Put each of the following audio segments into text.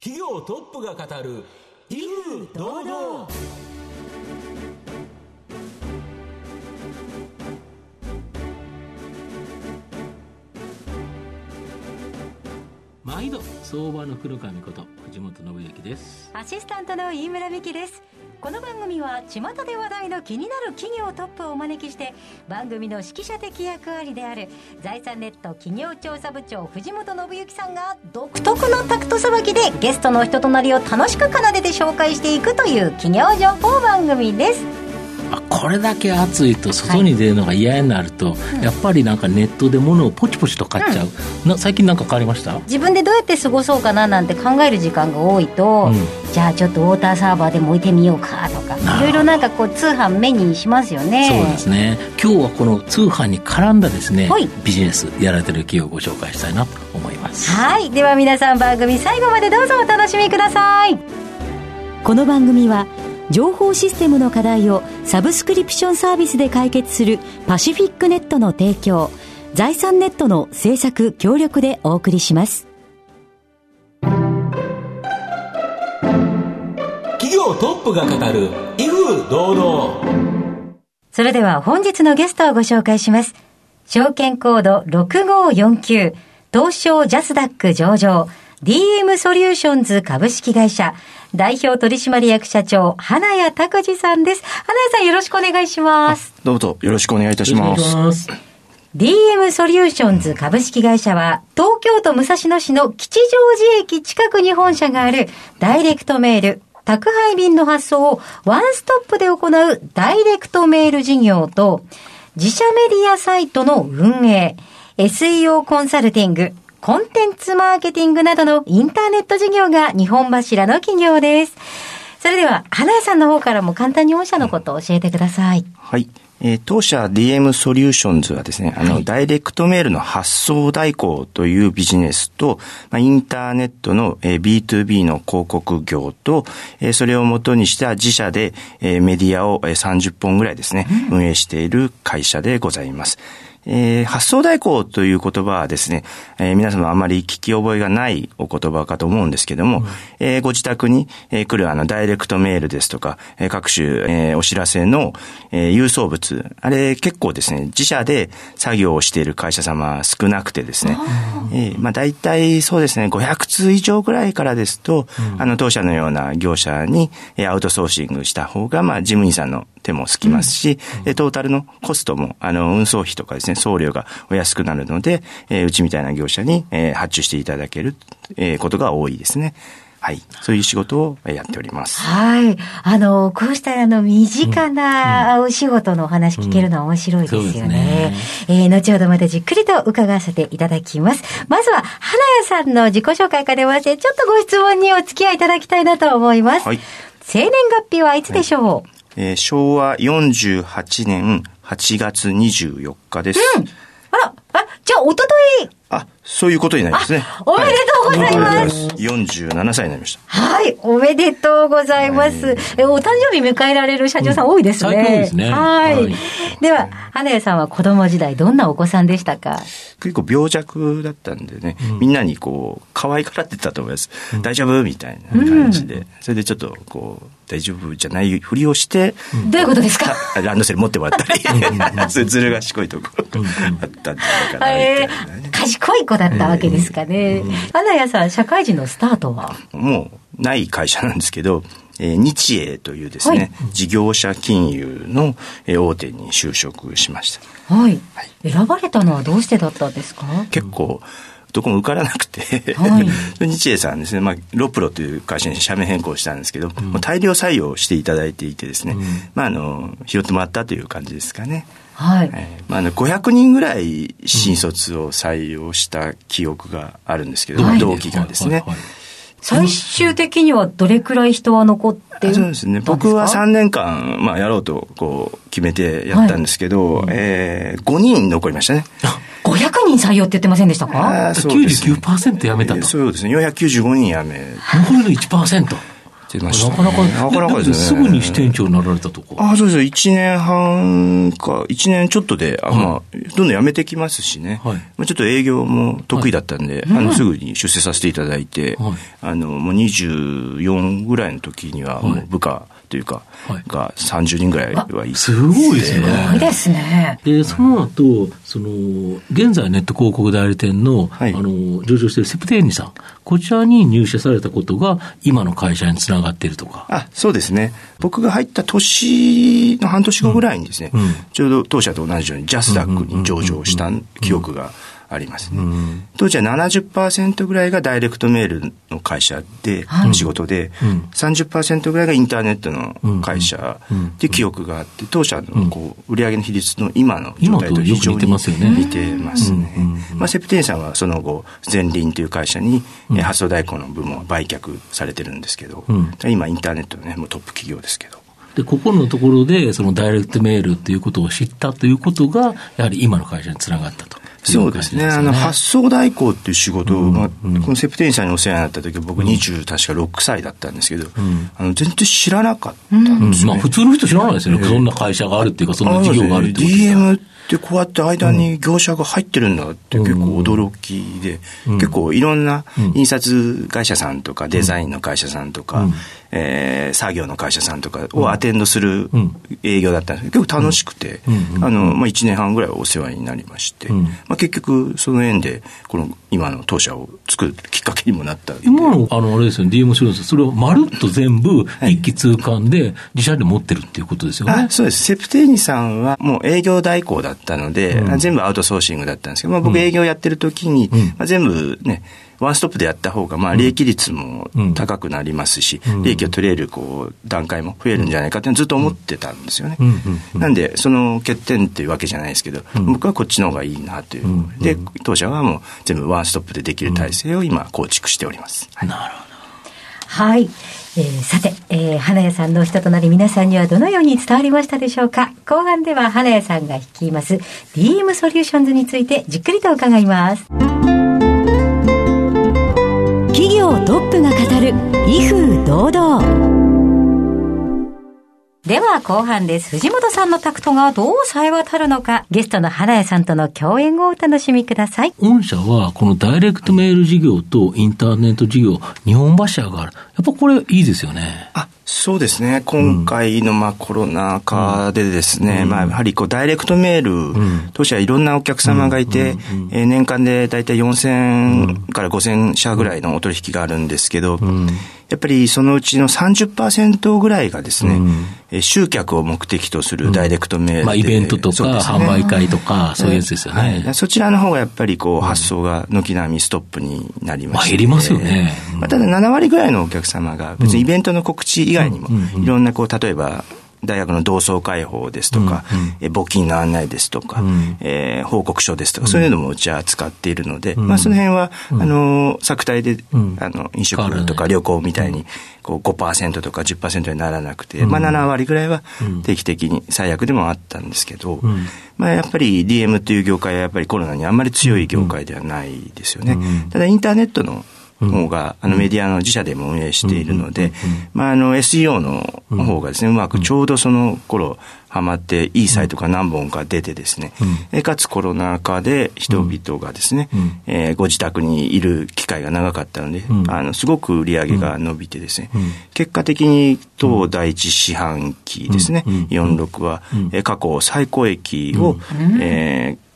企業トップが語る威風堂々。毎度相場の黒髪こと藤本信之です。アシスタントの飯村美希です。この番組は巷で話題の気になる企業トップをお招きして番組の指揮者的役割である財産ネット企業調査部長藤本信之さんが独特のタクトさばきでゲストの人となりを楽しく奏でて紹介していくという企業情報番組です。これだけ暑いと外に出るのが嫌になると、はい、やっぱりなんかネットで物をポチポチと買っちゃう、うん、な最近なんか変わりました？自分でどうやって過ごそうかななんて考える時間が多いと、うん、じゃあちょっとウォーターサーバーでも置いてみようかとか。いろいろなんかこう通販目にしますよね。そうですね。今日はこの通販に絡んだですね、はい、ビジネスやられてる企業をご紹介したいなと思います。はい。では皆さん番組最後までどうぞお楽しみください。この番組は情報システムの課題をサブスクリプションサービスで解決するパシフィックネットの提供、財産ネットの制作協力でお送りします。企業トップが語る、威風堂々。それでは本日のゲストをご紹介します。証券コード6549、東証ジャスダック上場、DM ソリューションズ株式会社、代表取締役社長、花谷拓司さんです。花谷さんよろしくお願いします。どうぞよろしくお願いいたします。DM ソリューションズ株式会社は、東京都武蔵野市の吉祥寺駅近くに本社があるダイレクトメール、宅配便の発送をワンストップで行うダイレクトメール事業と、自社メディアサイトの運営、SEO コンサルティング、コンテンツマーケティングなどのインターネット事業が日本柱の企業です。それでは、花屋さんの方からも簡単に御社のことを教えてください。はい。えー、当社 DM ソリューションズはですね、あの、はい、ダイレクトメールの発送代行というビジネスと、まあ、インターネットの、えー、B2B の広告業と、えー、それをもとにした自社で、えー、メディアを、えー、30本ぐらいですね、運営している会社でございます。えー、発送代行という言葉はですね、えー、皆様あまり聞き覚えがないお言葉かと思うんですけども、うん、えー、ご自宅に、えー、来るあのダイレクトメールですとか、えー、各種、えー、お知らせの、えー、郵送物、あれ結構ですね、自社で作業をしている会社様少なくてですね、えー、まあ大体そうですね、500通以上ぐらいからですと、うん、あの当社のような業者にアウトソーシングした方が、まあ事務員さんの手もすきますし、うん、トータルのコストも、あの、運送費とかですね、送料がお安くなるので、えー、うちみたいな業者に、えー、発注していただける、えー、ことが多いですね。はい。そういう仕事をやっております。はい。あの、こうしたあの、身近なお仕事のお話聞けるのは面白いですよね。うんうん、ねえー、後ほどまたじっくりと伺わせていただきます。まずは、花屋さんの自己紹介からまして、ちょっとご質問にお付き合いいただきたいなと思います。はい。生年月日はいつでしょう、はいえー、昭和48年8月24日です。うん。あら、あ、じゃあ、おととい。あ、そういうことになりますね。おめでとうございます。はい、47歳になりました。はい、おめでとうございます。はい、えお誕生日迎えられる社長さん多いですね。ですね。はい。では、花屋さんは子供時代どんなお子さんでしたか？結構病弱だったんでね、うん、みんなにこう、可愛がらってたと思います。大丈夫？みたいな感じで。それでちょっとこう、大丈夫じゃないふりをして、どういうことですか？ランドセル持ってもらったり、ずる賢いところあったんじゃないかな、ね、賢い子だったわけですかね。花屋さん、社会人のスタートは？もう、ない会社なんですけど、えー、日英というですね、はい、事業者金融の、えー、大手に就職しました。はい。はい、選ばれたのはどうしてだったんですか？結構、どこも受からなくて、はい、日英さんですね、まあ、ロプロという会社に社名変更したんですけど、うん、もう大量採用していただいていてですね、うん、まあ、あの、拾ってもらったという感じですかね。はい。えー、まあ、あの、500人ぐらい新卒を採用した記憶があるんですけど、うん、同期がですね。はいはいはい最終的にはどれくらい人は残ってそうですね。僕は3年間、まあ、やろうと、こう、決めてやったんですけど、はい、えー、5人残りましたね。500人採用って言ってませんでしたか？あそうです、ね、?99% 辞めたと。そうですね。495人辞め。残りの1%。てました、なかなか、なかなかですね。すぐに支店長になられたとか。あそうです。1年半か、1年ちょっとで、あまあ、どんどん辞めてきますしね。はいまあ、ちょっと営業も得意だったんで、あの、すぐに出世させていただいて、はいあの、もう24ぐらいの時には、もう部下というか、はいが30人ぐらいはいてすごいですね。すごいですね。で、その後、その、現在ネット広告代理店の、はいあの、上場しているセプテーニさん、こちらに入社されたことが、今の会社につながっているとか。あ、そうですね。僕が入った年の半年後ぐらいにですね、うんうんちょうど当社と同じようにジャスダックに上場した記憶がありますね。当時は70%ぐらいがダイレクトメールの会社で、はい。仕事で、うん。30%ぐらいがインターネットの会社っていう記憶があって、当社のこう売上の比率の今の状態と非常に似てますよね。似てまあ、セプテンさんはその後、前輪という会社に、えー発送代行の部門を売却されてるんですけど、うん。今インターネットのね、もうトップ企業ですけど。で、ここのところで、そのダイレクトメールっていうことを知ったということが、やはり今の会社につながったと。そうですね。あの、発送代行っていう仕事を、まあ、このセプテンさんにお世話になった時、僕20、確か6歳だったんですけど、あの、全然知らなかったんですね。まあ、普通の人知らないですよね。そんな会社があるっていうか、そんな事業があるってこと自体 DM ってこうやって間に業者が入ってるんだって結構驚きで、結構いろんな印刷会社さんとかデザインの会社さんとか、えー作業の会社さんとかをアテンドする営業だったんです。けど、結構楽しくて、あの、まあ、1年半ぐらいお世話になりまして、ん。まあ、結局その縁で、この今の当社を作るきっかけにもなった今の、あの、あれですよね、DM シューズ、それをまるっと全部、一気通貫で、自社で持ってるっていうことですよね。あそうです。セプテーニさんはもう営業代行だったので、全部アウトソーシングだったんですけど、まあ、僕営業やってる時に、まあ、全部ね、ワンストップでやった方が、まあ、利益率も高くなりますし、利益を取れる、こう、段階も増えるんじゃないかってずっと思ってたんですよね。なんで、その欠点っていうわけじゃないですけど、僕はこっちの方がいいなという。で、当社はもう全部ワンストップでできる体制を今構築しております。はいなるほど。はい。えーさて、えー花谷さんの人となり皆さんにはどのように伝わりましたでしょうか？後半では花谷さんが率います DM ソリューションズについてじっくりと伺います。企業トップが語る威風堂々。では後半です。藤本さんのタクトがどう冴え渡るのか、ゲストの花谷さんとの共演をお楽しみください。御社は、このダイレクトメール事業とインターネット事業、日本柱がある。やっぱこれいいですよね。あそうですね、今回のまあコロナ禍でですね、まあ、やはりこうダイレクトメール、当社はいろんなお客様がいて、えー年間で大体4000から5000社ぐらいのお取引があるんですけど、やっぱりそのうちの30%ぐらいがですね、えー集客を目的とするダイレクトメール。で、まあ、イベントとか、ね。販売会とか、そういうやつですよね。はい、そちらの方がやっぱりこう発想が軒並みストップになりまして、まあ減りますよね。うんまあただ7割ぐらいのお客様が別にイベントの告知以外にもいろんなこう例えば大学の同窓会報ですとか、え募金の案内ですとか、えー報告書ですとか、そういうのもうちは使っているので、まあその辺は、あの、作体で、あの、飲食とか旅行みたいに、こう5%とか10%にならなくて、まあ7割ぐらいは定期的に最悪でもあったんですけど、まあやっぱり DM という業界はやっぱりコロナにあんまり強い業界ではないですよね。ただインターネットの方が、あのメディアの自社でも運営しているので、まああの SEO の方がですね、うまくちょうどその頃ハマっていいサイトが何本か出てですね、えかつコロナ禍で人々がですね、えーご自宅にいる機会が長かったので、あのすごく売り上げが伸びてですね、結果的に当第一四半期ですね、46は、えー過去最高益を、えー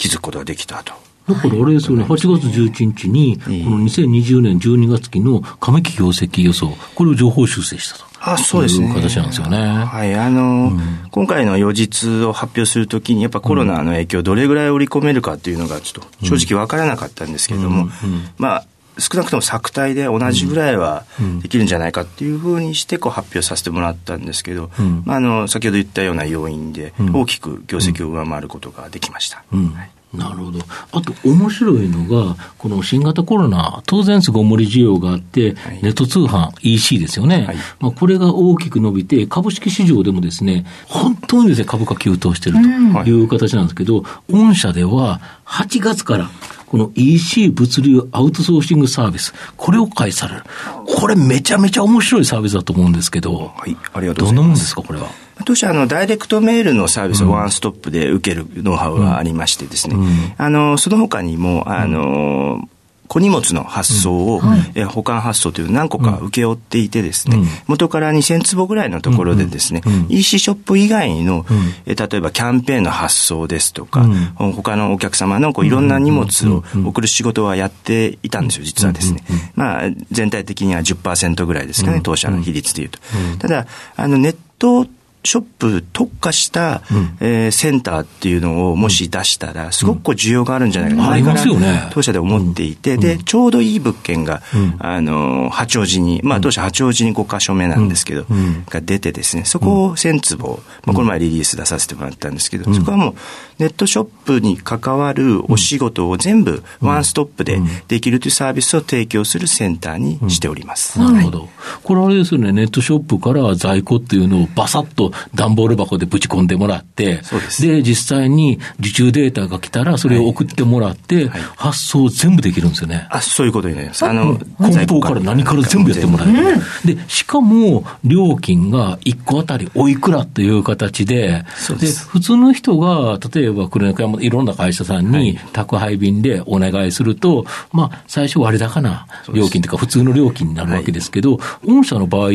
築くことができたと。だからあれですよね、8月11日に、この2020年12月期の上期業績予想、これを情報修正したと。あそうですね。いう形なんですよね。はい。あの、今回の予実を発表するときに、やっぱコロナの影響、どれぐらい織り込めるかっていうのが、ちょっと正直わからなかったんですけれども、まあ、少なくとも作体で同じぐらいはできるんじゃないかっていうふうにしてこう発表させてもらったんですけど、まあ、あの先ほど言ったような要因で大きく業績を上回ることができました。うんなるほど。あと、面白いのが、この新型コロナ、当然巣ごもり需要があって、はいネット通販、EC ですよね。はいまあ、これが大きく伸びて、株式市場でもですね、本当にですね、株価急騰しているという形なんですけど、御社では8月から、この EC 物流アウトソーシングサービス、これを開始される。これめちゃめちゃ面白いサービスだと思うんですけど、はい、ありがとうどんなもんですか、これは？当社あの、ダイレクトメールのサービスをワンストップで受けるノウハウがありましてですね、あの、その他にも、あの、小荷物の発送を、うん。はい、え保管発送という何個か請け負っていてですね、うん、元から2000坪ぐらいのところでですね、うん、EC ショップ以外の、え例えばキャンペーンの発送ですとか、他のお客様のこういろんな荷物を送る仕事はやっていたんですよ、実はですね。まあ、全体的には10%ぐらいですかね、当社の比率でいうと。ただ、あの、ネットショップ特化した、うん、えー、センターっていうのをもし出したら、すごくこう需要があるんじゃないかな、前から当社で思っていて、で、ちょうどいい物件が、あの、八王子に、まあ当社八王子に5箇所目なんですけど、が出てですね、そこを1000坪、まあこの前リリース出させてもらったんですけど、そこはもうネットショップに関わるお仕事を全部ワンストップでできるというサービスを提供するセンターにしております。なるほど。これあれですよね、ネットショップから在庫っていうのをバサッと段ボール箱でぶち込んでもらって、で実際に受注データが来たら、それを送ってもらって、はい、発送全部できるんですよね。あ、そういうことになります。あの、梱包から何から全部やってもらえる。で、しかも、料金が1個あたりおいくらという形で、で普通の人が、例えば、クレナいろんな会社さんに宅配便でお願いすると、まあ、最初割高な料金というか、普通の料金になるわけですけど、御社の場合、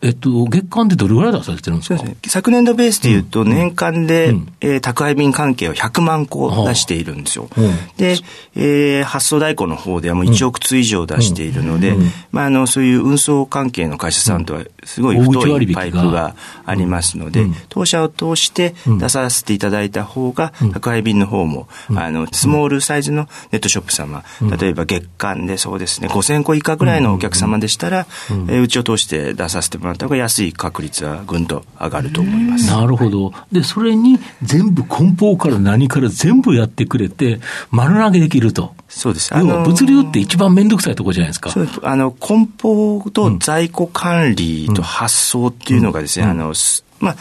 えっと、月間でどれぐらい出されてるんですか、ね、昨年度ベースでいうと、年間で、うん、えー、宅配便関係を100万個出しているんですよ。うん、で、えー、発送代行の方ではもう1億通以上出しているので、うん、まあ、あの、そういう運送関係の会社さんとは、すごい太いパイプがありますので、当社を通して出させていただいた方が、宅配便の方も、あの、スモールサイズのネットショップ様、例えば月間でそうですね、5000個以下ぐらいのお客様でしたら、えー、うちを通して出させてもらもらった方が安い確率はぐんと上がると思います。なるほど。で、それに全部梱包から何から全部やってくれて、丸投げできると。そうです。要は物流って一番めんどくさいところじゃないですか。あの、梱包と在庫管理と発送っていうのがですね、うんうん、あの、まあ、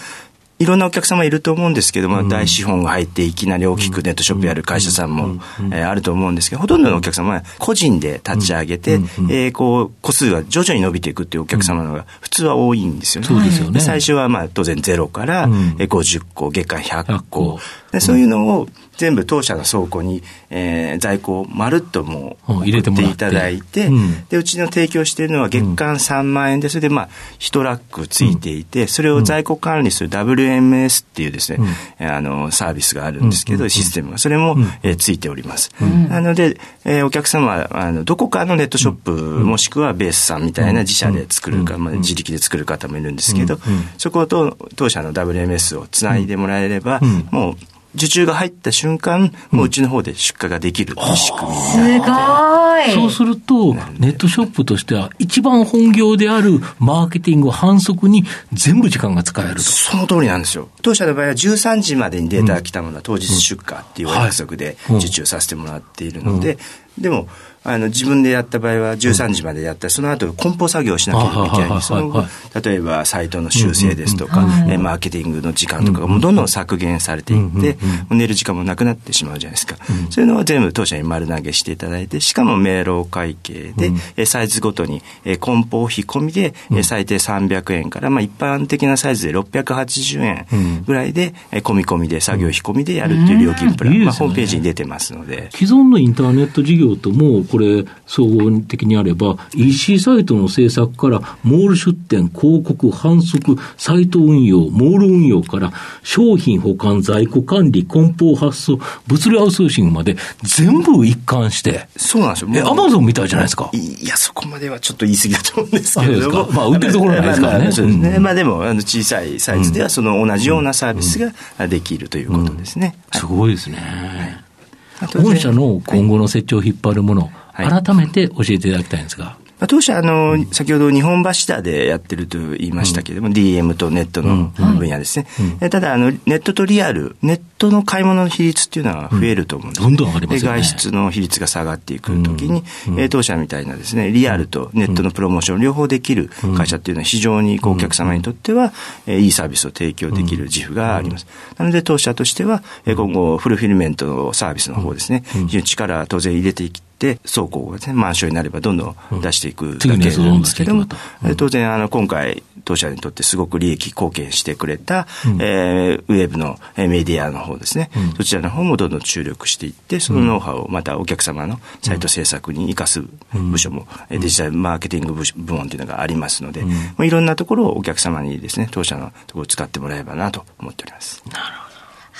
いろんなお客様いると思うんですけども、うん、大資本が入っていきなり大きくネットショップやる会社さんも、えー、あると思うんですけど、ほとんどのお客様は個人で立ち上げて、うん、えー、こう、個数は徐々に伸びていくっていうお客様のが普通は多いんですよね。そうですよね。最初はまあ当然ゼロから50個、月間100個。でそういうのを全部当社の倉庫に、えー、在庫をまるっともう入れていただいて、うん、でうちの提供しているのは月間3万円で、それでまあ1ラックついていて、それを在庫管理する WMS っていうですね、うん、あのサービスがあるんですけど、システムが、それも、えー、ついております。なので、えー、お客様はあのどこかのネットショップ、もしくはベースさんみたいな自社で作るか、まあ、自力で作る方もいるんですけど、そこと当社の WMS をつないでもらえれば、もう受注が入った瞬間、もううちの方で出荷ができる仕組みすごい。そうすると、ネットショップとしては、一番本業であるマーケティング反則に全部時間が使えると。その通りなんですよ。当社の場合は13時までにデータが来たものは当日出荷っていうお約束で受注させてもらっているので、でも、あの自分でやった場合は13時までやったら、その後梱包作業をしなければいけない。その例えばサイトの修正ですとか、えマーケティングの時間とかがもうどんどん削減されていって、寝る時間もなくなってしまうじゃないですか、そういうのを全部当社に丸投げしていただいてしかも明朗会計で、えサイズごとに、え梱包費込みで、え最低300円から、まあ、一般的なサイズで680円ぐらいで、え込み込みで作業費込みでやるっていう料金プラン、まあ、ホームページに出てますので。既存のインターネット事業ともこれ、総合的にあれば、EC サイトの制作から、モール出店、広告、販促、サイト運用、モール運用から、商品保管、在庫管理、梱包発送、物流アウトソーシングまで、全部一貫して。そうなんですよ。え、アマゾンみたいじゃないですか？いや、そこまではちょっと言い過ぎだと思うんですけれども。まあ、売ってるところないですからね。そうですね。まあ、でも、あの、小さいサイズでは、その同じようなサービスができるということですね。すごいですね。本社の今後の設置を引っ張るもの、改めて教えていただきたいんですが。まあ、当社あの、うん、先ほど日本柱でやってると言いましたけれども、うん、DM とネットの分野ですね。うん、ただあの、ネットとリアル、ネットの買い物の比率っていうのは増えると思うんです、どんどん上がりますね。外出の比率が下がっていくときに、うん、当社みたいなですね、リアルとネットのプロモーション両方できる会社っていうのは非常にお客様にとっては、えいいサービスを提供できる自負があります。なので当社としては、今後フルフィルメントのサービスの方ですね、非常に力当然入れていきで、倉庫が、ね、満床になればどんどん出していくだけなんですけども、うん、当然、あの、今回、当社にとってすごく利益貢献してくれた、うん、えー、ウェブのメディアの方ですね、うん、そちらの方もどんどん注力していって、そのノウハウをまたお客様のサイト制作に生かす部署も、デジタルマーケティング部門というのがありますので、うん、いろんなところをお客様にですね、当社のところを使ってもらえればなと思っております。なるほど。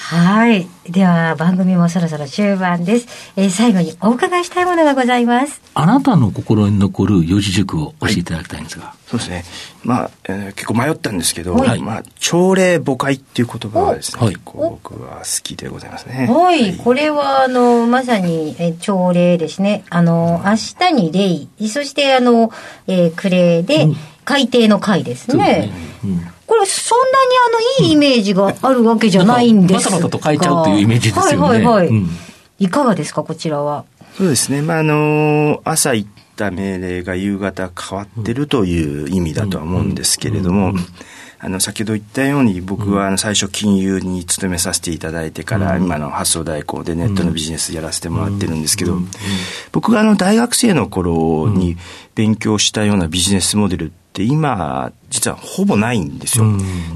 はい。では、番組もそろそろ終盤です。えー、最後にお伺いしたいものがございます。あなたの心に残る四字熟語を教えていただきたいんですが。はい、そうですね。まあ、えー、結構迷ったんですけど、はい、まあ、朝礼誤解っていう言葉はですね、はい、僕は好きでございますね。はい。これは、あの、まさに、え朝礼ですね。あの、明日に礼、そして、あの、えー、暮れで、うん、海底の海ですね。うねうんこれ、そんなにあの、いいイメージがあるわけじゃないんですか、バタバタと変えちゃうというイメージですよね。はいはいはい。うん、いかがですか、こちらは？そうですね。まあ、あの、朝行った命令が夕方変わってるという意味だとは思うんですけれども、あの、先ほど言ったように僕はあの最初金融に勤めさせていただいてから、今の発送代行でネットのビジネスやらせてもらってるんですけど、僕があの大学生の頃に勉強したようなビジネスモデルって今実はほぼないんですよ。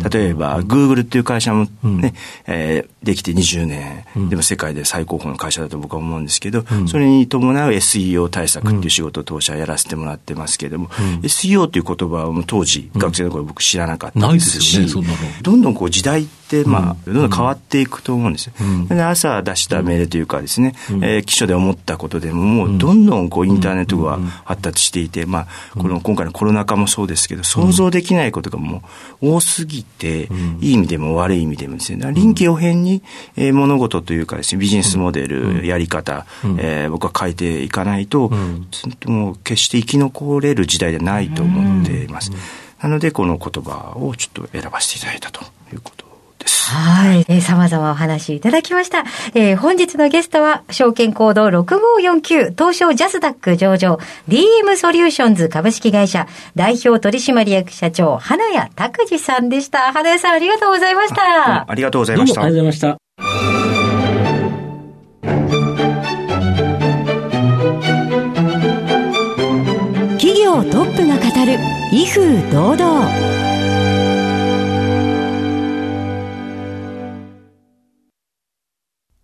例えば、グーグルっていう会社もね、うん、えー、できて20年、うん、でも世界で最高峰の会社だと僕は思うんですけど、うん、それに伴う SEO 対策っていう仕事を当社やらせてもらってますけれども、SEO っていう言葉は当時、学生の頃僕知らなかったですし、ないですよね、どんどんこう時代って、まあ、どん。どん変わっていくと思うんですよ。で朝出した命令というかですね、うん、えー、基礎で思ったことでも、もうどんどんこうインターネットが発達していて、まあ、この今回のコロナ禍もそうですけど、想像できないことがもう多すぎて、いい意味でも悪い意味でもですね、臨機応変に、えー、物事というかですね、ビジネスモデル、やり方、えー、僕は変えていかないと、もう決して生き残れる時代ではないと思っています。なので、この言葉をちょっと選ばせていただいたということです。はい。えー、様々お話いただきました。えー、本日のゲストは、証券コード6549東証ジャスダック上場 DM ソリューションズ株式会社代表取締役社長、花谷拓司さんでした。花谷さんありがとうございました。ありがとうございました。ありがとうございました。企業トップが語る威風堂々。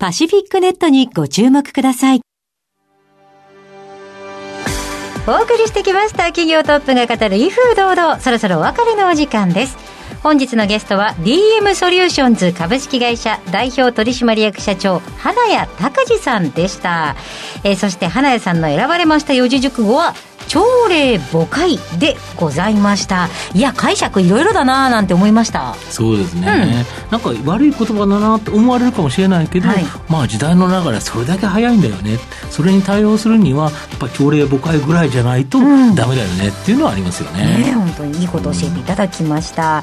パシフィックネットにご注目ください。お送りしてきました。企業トップが語る威風堂々。そろそろお別れのお時間です。本日のゲストは DM ソリューションズ株式会社代表取締役社長花谷拓司さんでした、えー、そして花谷さんの選ばれました四字熟語は朝礼母会でございました。いや解釈いろいろだななんて思いました。そうですね、うん、なんか悪い言葉だなって思われるかもしれないけど、はい、まあ時代の流れそれだけ早いんだよね。それに対応するにはやっぱ朝礼母会ぐらいじゃないとダメだよねっていうのはありますよね,、ね本当にいいこと教えていただきました、うん、